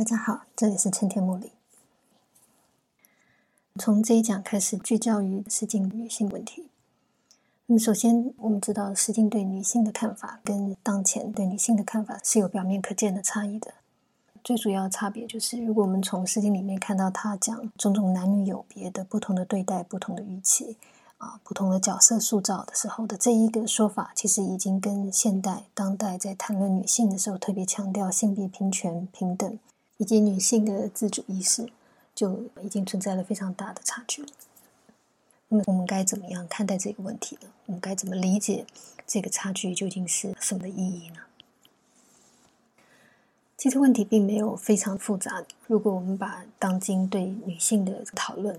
大家好，这里是春天茉莉。从这一讲开始，聚焦于《诗经》女性问题。那么，首先我们知道，《诗经》对女性的看法跟当前对女性的看法是有表面可见的差异的。最主要的差别就是，如果我们从《诗经》里面看到他讲种种男女有别的不同的对待、不同的语气。啊，不同的角色塑造的时候的这一个说法，其实已经跟现代当代在谈论女性的时候，特别强调性别平权、平等以及女性的自主意识，就已经存在了非常大的差距。那么，我们该怎么样看待这个问题呢？我们该怎么理解这个差距究竟是什么意义呢？其实问题并没有非常复杂。如果我们把当今对女性的讨论，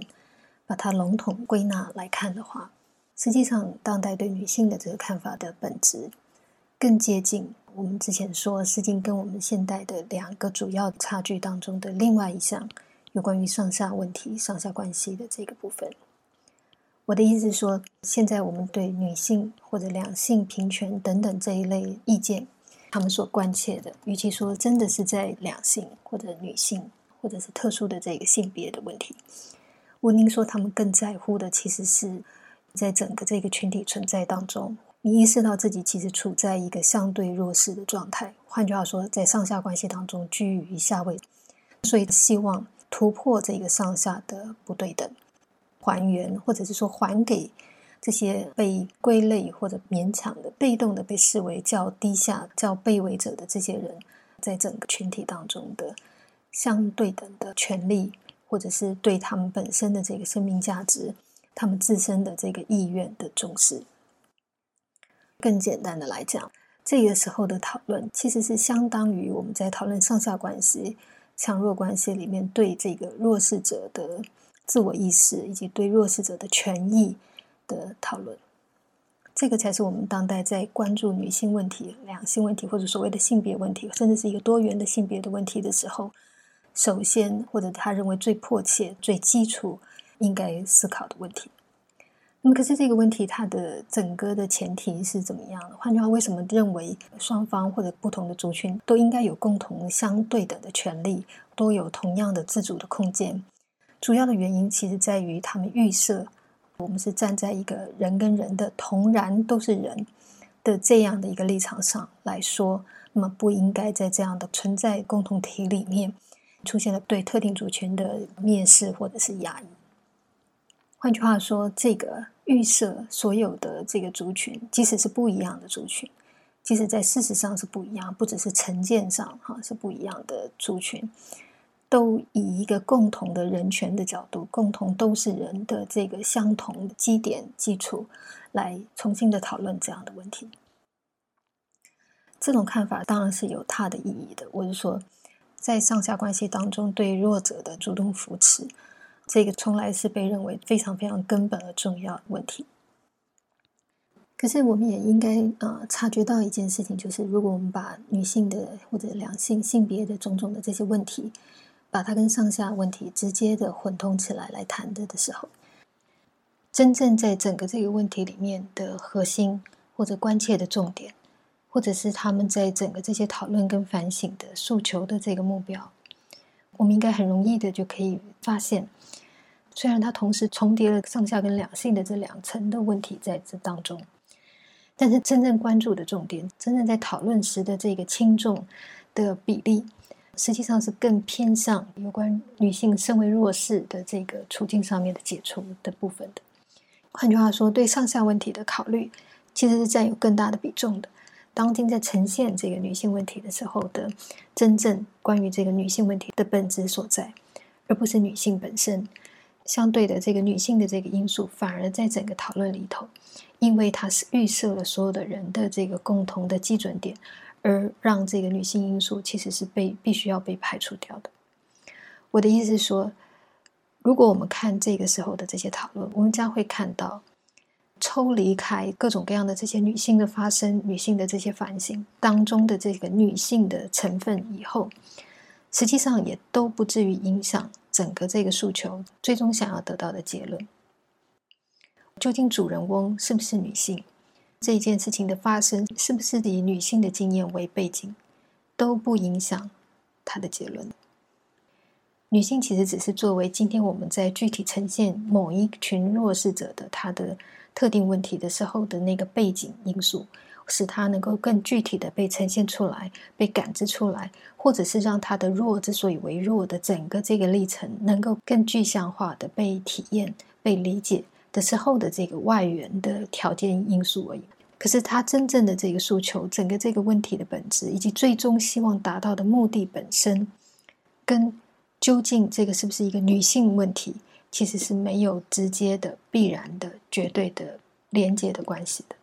把它笼统归纳来看的话，实际上当代对女性的这个看法的本质，更接近我们之前说《诗经》跟我们现代的两个主要差距当中的另外一项，有关于上下问题、上下关系的这个部分。我的意思是说，现在我们对女性或者两性平权等等这一类意见，他们所关切的，与其说真的是在两性或者女性或者是特殊的这个性别的问题。温宁说，他们更在乎的其实是在整个这个群体存在当中，你意识到自己其实处在一个相对弱势的状态。换句话说，在上下关系当中居于下位，所以希望突破这个上下的不对等，还原或者是说还给这些被归类或者勉强的被动的被视为较低下、较卑微者的这些人，在整个群体当中的相对等的权利。或者是对他们本身的这个生命价值，他们自身的这个意愿的重视。更简单的来讲，这个时候的讨论其实是相当于我们在讨论上下关系、强弱关系里面对这个弱势者的自我意识以及对弱势者的权益的讨论。这个才是我们当代在关注女性问题、两性问题或者所谓的性别问题，甚至是一个多元的性别的问题的时候。首先，或者他认为最迫切、最基础应该思考的问题。那么，可是这个问题它的整个的前提是怎么样的？换句话，为什么认为双方或者不同的族群都应该有共同相对等的权利，都有同样的自主的空间？主要的原因其实在于他们预设我们是站在一个人跟人的同然都是人的这样的一个立场上来说，那么不应该在这样的存在共同体里面。出现了对特定族群的蔑视或者是压抑。换句话说，这个预设所有的这个族群，即使是不一样的族群，即使在事实上是不一样，不只是成见上哈是不一样的族群，都以一个共同的人权的角度，共同都是人的这个相同的基点基础，来重新的讨论这样的问题。这种看法当然是有它的意义的。我是说。在上下关系当中，对弱者的主动扶持，这个从来是被认为非常非常根本而重要的问题。可是，我们也应该呃察觉到一件事情，就是如果我们把女性的或者两性性别的种种的这些问题，把它跟上下问题直接的混通起来来谈的的时候，真正在整个这个问题里面的核心或者关切的重点。或者是他们在整个这些讨论跟反省的诉求的这个目标，我们应该很容易的就可以发现，虽然它同时重叠了上下跟两性的这两层的问题在这当中，但是真正关注的重点，真正在讨论时的这个轻重的比例，实际上是更偏向有关女性身为弱势的这个处境上面的解除的部分的。换句话说，对上下问题的考虑，其实是占有更大的比重的。当今在呈现这个女性问题的时候的真正关于这个女性问题的本质所在，而不是女性本身。相对的，这个女性的这个因素反而在整个讨论里头，因为它是预设了所有的人的这个共同的基准点，而让这个女性因素其实是被必须要被排除掉的。我的意思是说，如果我们看这个时候的这些讨论，我们将会看到。抽离开各种各样的这些女性的发生、女性的这些反省当中的这个女性的成分以后，实际上也都不至于影响整个这个诉求最终想要得到的结论。究竟主人翁是不是女性？这一件事情的发生是不是以女性的经验为背景，都不影响他的结论。女性其实只是作为今天我们在具体呈现某一群弱势者的他的特定问题的时候的那个背景因素，使他能够更具体的被呈现出来、被感知出来，或者是让他的弱之所以为弱的整个这个历程能够更具象化的被体验、被理解的时候的这个外援的条件因素而已。可是他真正的这个诉求，整个这个问题的本质，以及最终希望达到的目的本身，跟究竟这个是不是一个女性问题，其实是没有直接的、必然的、绝对的连接的关系的。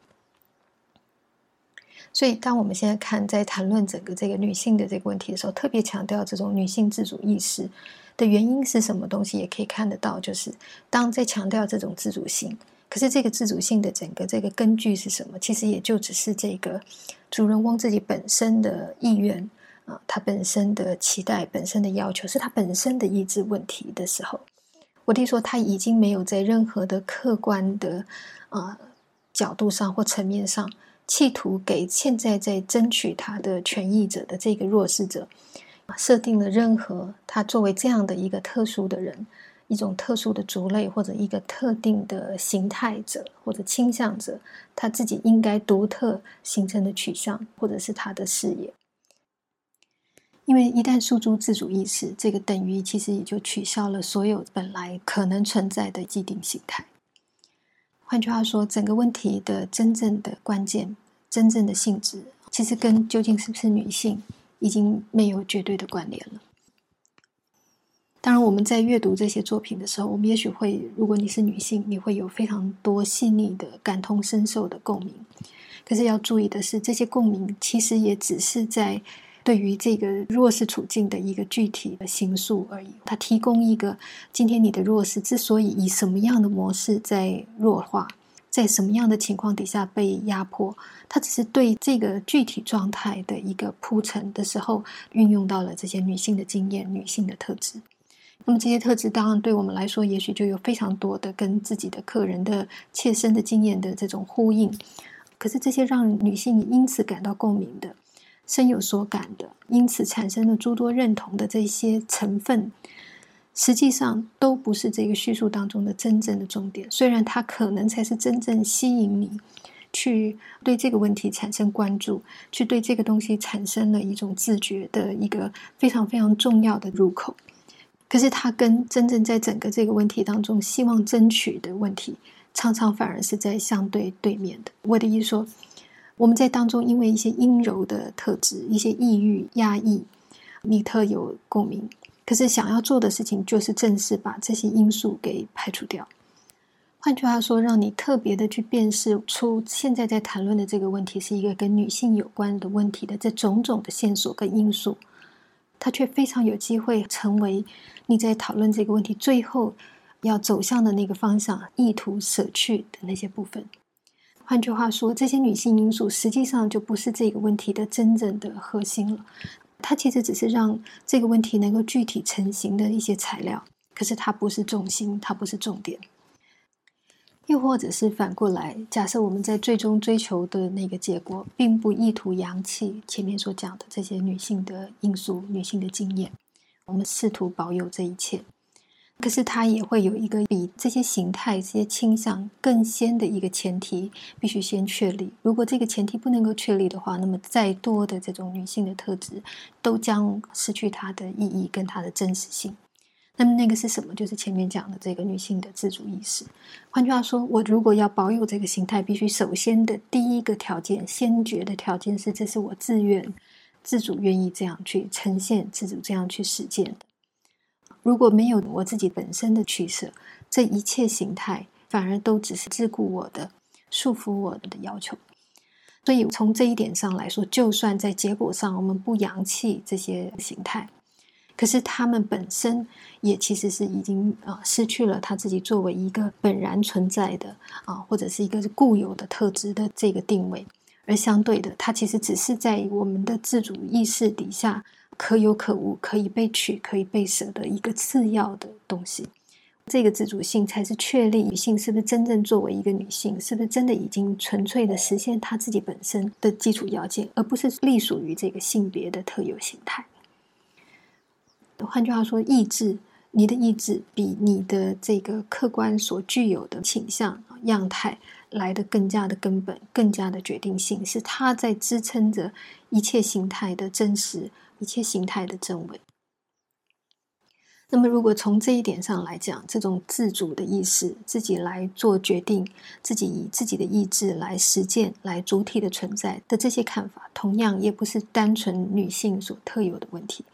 所以，当我们现在看在谈论整个这个女性的这个问题的时候，特别强调这种女性自主意识的原因是什么东西，也可以看得到，就是当在强调这种自主性，可是这个自主性的整个这个根据是什么？其实也就只是这个主人翁自己本身的意愿。啊，他本身的期待、本身的要求，是他本身的意志问题的时候，我弟说他已经没有在任何的客观的啊角度上或层面上，企图给现在在争取他的权益者的这个弱势者，设定了任何他作为这样的一个特殊的人，一种特殊的族类或者一个特定的形态者或者倾向者，他自己应该独特形成的取向，或者是他的事业。因为一旦诉诸自主意识，这个等于其实也就取消了所有本来可能存在的既定形态。换句话说，整个问题的真正的关键、真正的性质，其实跟究竟是不是女性已经没有绝对的关联了。当然，我们在阅读这些作品的时候，我们也许会，如果你是女性，你会有非常多细腻的感同身受的共鸣。可是要注意的是，这些共鸣其实也只是在。对于这个弱势处境的一个具体的形塑而已，它提供一个今天你的弱势之所以以什么样的模式在弱化，在什么样的情况底下被压迫，它只是对这个具体状态的一个铺陈的时候，运用到了这些女性的经验、女性的特质。那么这些特质当然对我们来说，也许就有非常多的跟自己的客人的切身的经验的这种呼应。可是这些让女性因此感到共鸣的。深有所感的，因此产生了诸多认同的这些成分，实际上都不是这个叙述当中的真正的重点。虽然它可能才是真正吸引你去对这个问题产生关注，去对这个东西产生了一种自觉的一个非常非常重要的入口。可是，它跟真正在整个这个问题当中希望争取的问题，常常反而是在相对对面的。我的意思说。我们在当中，因为一些阴柔的特质、一些抑郁、压抑，你特有共鸣。可是想要做的事情，就是正式把这些因素给排除掉。换句话说，让你特别的去辨识出现在在谈论的这个问题是一个跟女性有关的问题的这种种的线索跟因素，它却非常有机会成为你在讨论这个问题最后要走向的那个方向，意图舍去的那些部分。换句话说，这些女性因素实际上就不是这个问题的真正的核心了。它其实只是让这个问题能够具体成型的一些材料，可是它不是重心，它不是重点。又或者是反过来，假设我们在最终追求的那个结果，并不意图扬弃前面所讲的这些女性的因素、女性的经验，我们试图保有这一切。可是它也会有一个比这些形态、这些倾向更先的一个前提，必须先确立。如果这个前提不能够确立的话，那么再多的这种女性的特质都将失去它的意义跟它的真实性。那么那个是什么？就是前面讲的这个女性的自主意识。换句话说，我如果要保有这个形态，必须首先的第一个条件、先决的条件是，这是我自愿、自主愿意这样去呈现、自主这样去实践的。如果没有我自己本身的取舍，这一切形态反而都只是桎梏我的、束缚我的要求。所以从这一点上来说，就算在结果上我们不扬弃这些形态，可是他们本身也其实是已经啊失去了他自己作为一个本然存在的啊或者是一个固有的特质的这个定位，而相对的，它其实只是在我们的自主意识底下。可有可无，可以被取，可以被舍的一个次要的东西。这个自主性才是确立女性是不是真正作为一个女性，是不是真的已经纯粹的实现她自己本身的基础要件，而不是隶属于这个性别的特有形态。换句话说，意志，你的意志比你的这个客观所具有的倾向样态来的更加的根本，更加的决定性，是它在支撑着一切形态的真实，一切形态的真伪。那么，如果从这一点上来讲，这种自主的意识，自己来做决定，自己以自己的意志来实践，来主体的存在的这些看法，同样也不是单纯女性所特有的问题。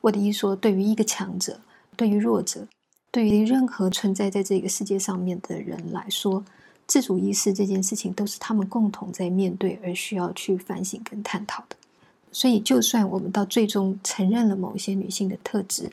我的意思说，对于一个强者，对于弱者，对于任何存在在这个世界上面的人来说，自主意识这件事情都是他们共同在面对而需要去反省跟探讨的。所以，就算我们到最终承认了某些女性的特质，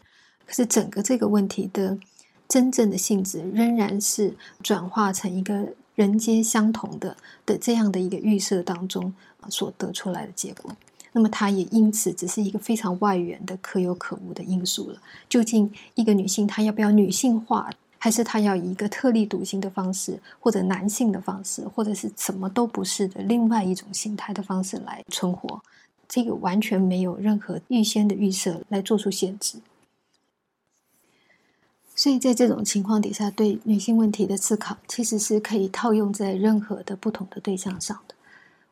可是，整个这个问题的真正的性质，仍然是转化成一个人皆相同的的这样的一个预设当中所得出来的结果。那么，它也因此只是一个非常外缘的可有可无的因素了。究竟一个女性她要不要女性化，还是他要以一个特立独行的方式，或者男性的方式，或者是什么都不是的另外一种形态的方式来存活？这个完全没有任何预先的预设来做出限制。所以在这种情况底下，对女性问题的思考，其实是可以套用在任何的不同的对象上的。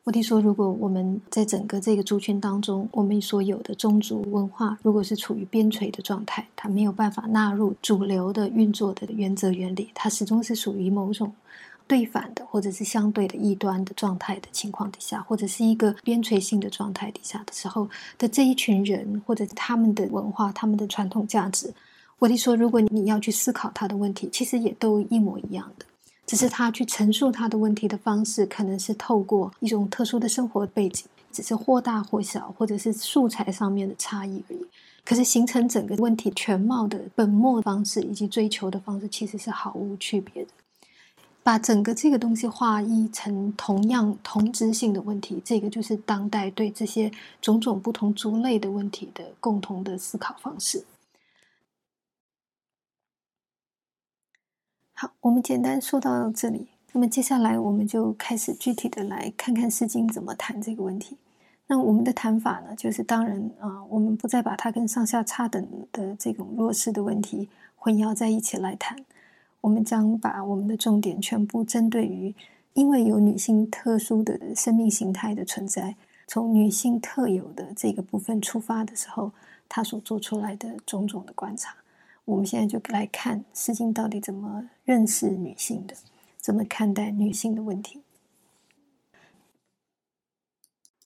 我听说，如果我们在整个这个族群当中，我们所有的宗族文化，如果是处于边陲的状态，它没有办法纳入主流的运作的原则原理，它始终是属于某种对反的或者是相对的异端的状态的情况底下，或者是一个边陲性的状态底下的时候的这一群人，或者他们的文化、他们的传统价值。我听说，如果你要去思考他的问题，其实也都一模一样的，只是他去陈述他的问题的方式，可能是透过一种特殊的生活背景，只是或大或小，或者是素材上面的差异而已。可是形成整个问题全貌的本末方式以及追求的方式，其实是毫无区别的。把整个这个东西化一成同样同质性的问题，这个就是当代对这些种种不同族类的问题的共同的思考方式。好，我们简单说到这里。那么接下来我们就开始具体的来看看《诗经》怎么谈这个问题。那我们的谈法呢，就是当然啊，我们不再把它跟上下差等的这种弱势的问题混淆在一起来谈。我们将把我们的重点全部针对于，因为有女性特殊的生命形态的存在，从女性特有的这个部分出发的时候，她所做出来的种种的观察。我们现在就来看《诗经》到底怎么认识女性的，怎么看待女性的问题。